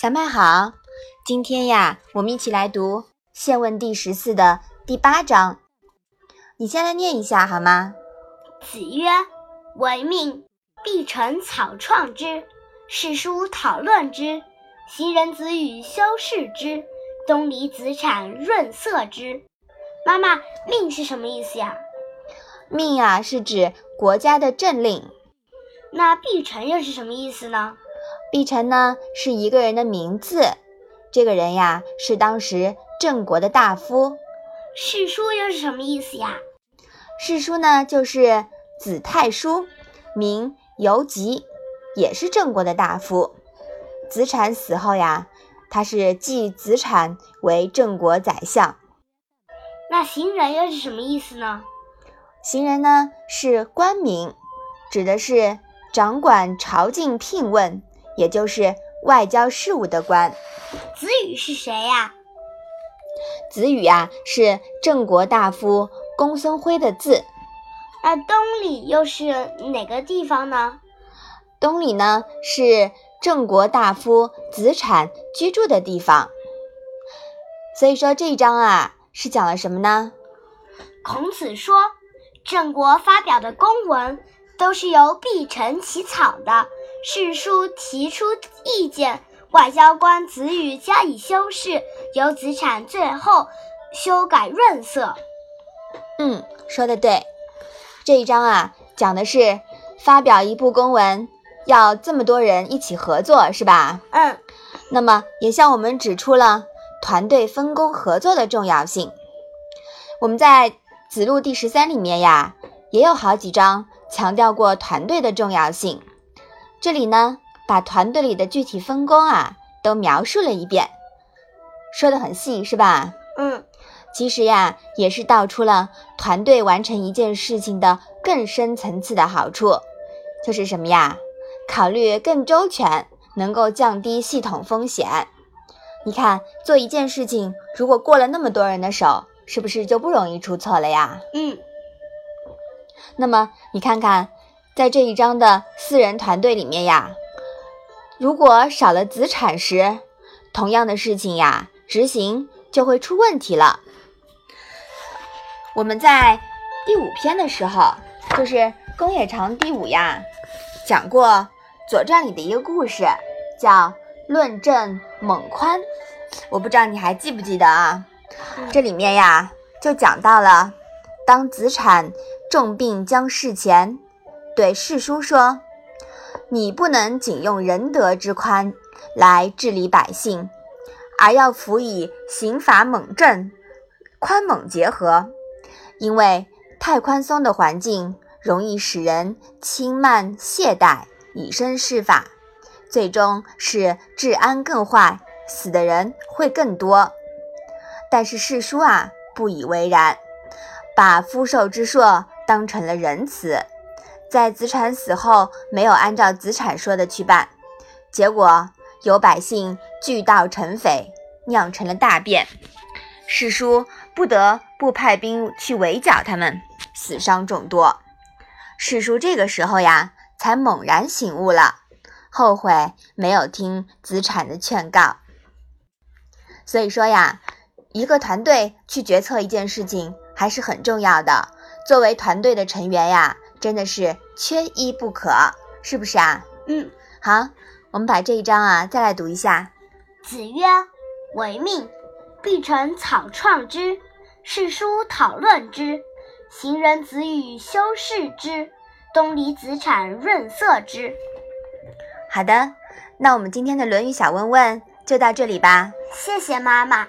小麦好，今天呀，我们一起来读《宪问》第十四的第八章。你先来念一下好吗？子曰：“为命，必成草创之；世书讨论之，行人子语修饰之，东篱子产润色之。”妈妈，“命”是什么意思呀？“命”啊，是指国家的政令。那“必成”又是什么意思呢？毕城呢是一个人的名字，这个人呀是当时郑国的大夫。世叔又是什么意思呀？世叔呢就是子太叔，名游吉，也是郑国的大夫。子产死后呀，他是继子产为郑国宰相。那行人又是什么意思呢？行人呢是官名，指的是掌管朝觐聘问。也就是外交事务的官，子羽是谁呀？子羽啊，是郑国大夫公孙辉的字。那东里又是哪个地方呢？东里呢，是郑国大夫子产居住的地方。所以说这一章啊，是讲了什么呢？孔子说，郑国发表的公文都是由毕城起草的。世书提出意见，外交官子羽加以修饰，由子产最后修改润色。嗯，说的对。这一章啊，讲的是发表一部公文要这么多人一起合作，是吧？嗯。那么也向我们指出了团队分工合作的重要性。我们在子路第十三里面呀，也有好几章强调过团队的重要性。这里呢，把团队里的具体分工啊都描述了一遍，说的很细，是吧？嗯，其实呀，也是道出了团队完成一件事情的更深层次的好处，就是什么呀？考虑更周全，能够降低系统风险。你看，做一件事情，如果过了那么多人的手，是不是就不容易出错了呀？嗯。那么你看看。在这一章的四人团队里面呀，如果少了子产时，同样的事情呀，执行就会出问题了。我们在第五篇的时候，就是《公冶长》第五呀，讲过《左传》里的一个故事，叫《论证猛宽》。我不知道你还记不记得啊？这里面呀，就讲到了当子产重病将逝前。对世叔说：“你不能仅用仁德之宽来治理百姓，而要辅以刑法猛政、宽猛结合。因为太宽松的环境容易使人轻慢懈怠，以身试法，最终是治安更坏，死的人会更多。但是世叔啊，不以为然，把夫寿之硕当成了仁慈。”在子产死后，没有按照子产说的去办，结果有百姓聚盗成匪，酿成了大变。史书不得不派兵去围剿他们，死伤众多。史书这个时候呀，才猛然醒悟了，后悔没有听子产的劝告。所以说呀，一个团队去决策一件事情还是很重要的。作为团队的成员呀。真的是缺一不可，是不是啊？嗯，好，我们把这一章啊再来读一下。子曰：“为命，必成草创之；世书讨论之，行人子语修饰之，东篱子产润色之。”好的，那我们今天的《论语》小问问就到这里吧。谢谢妈妈。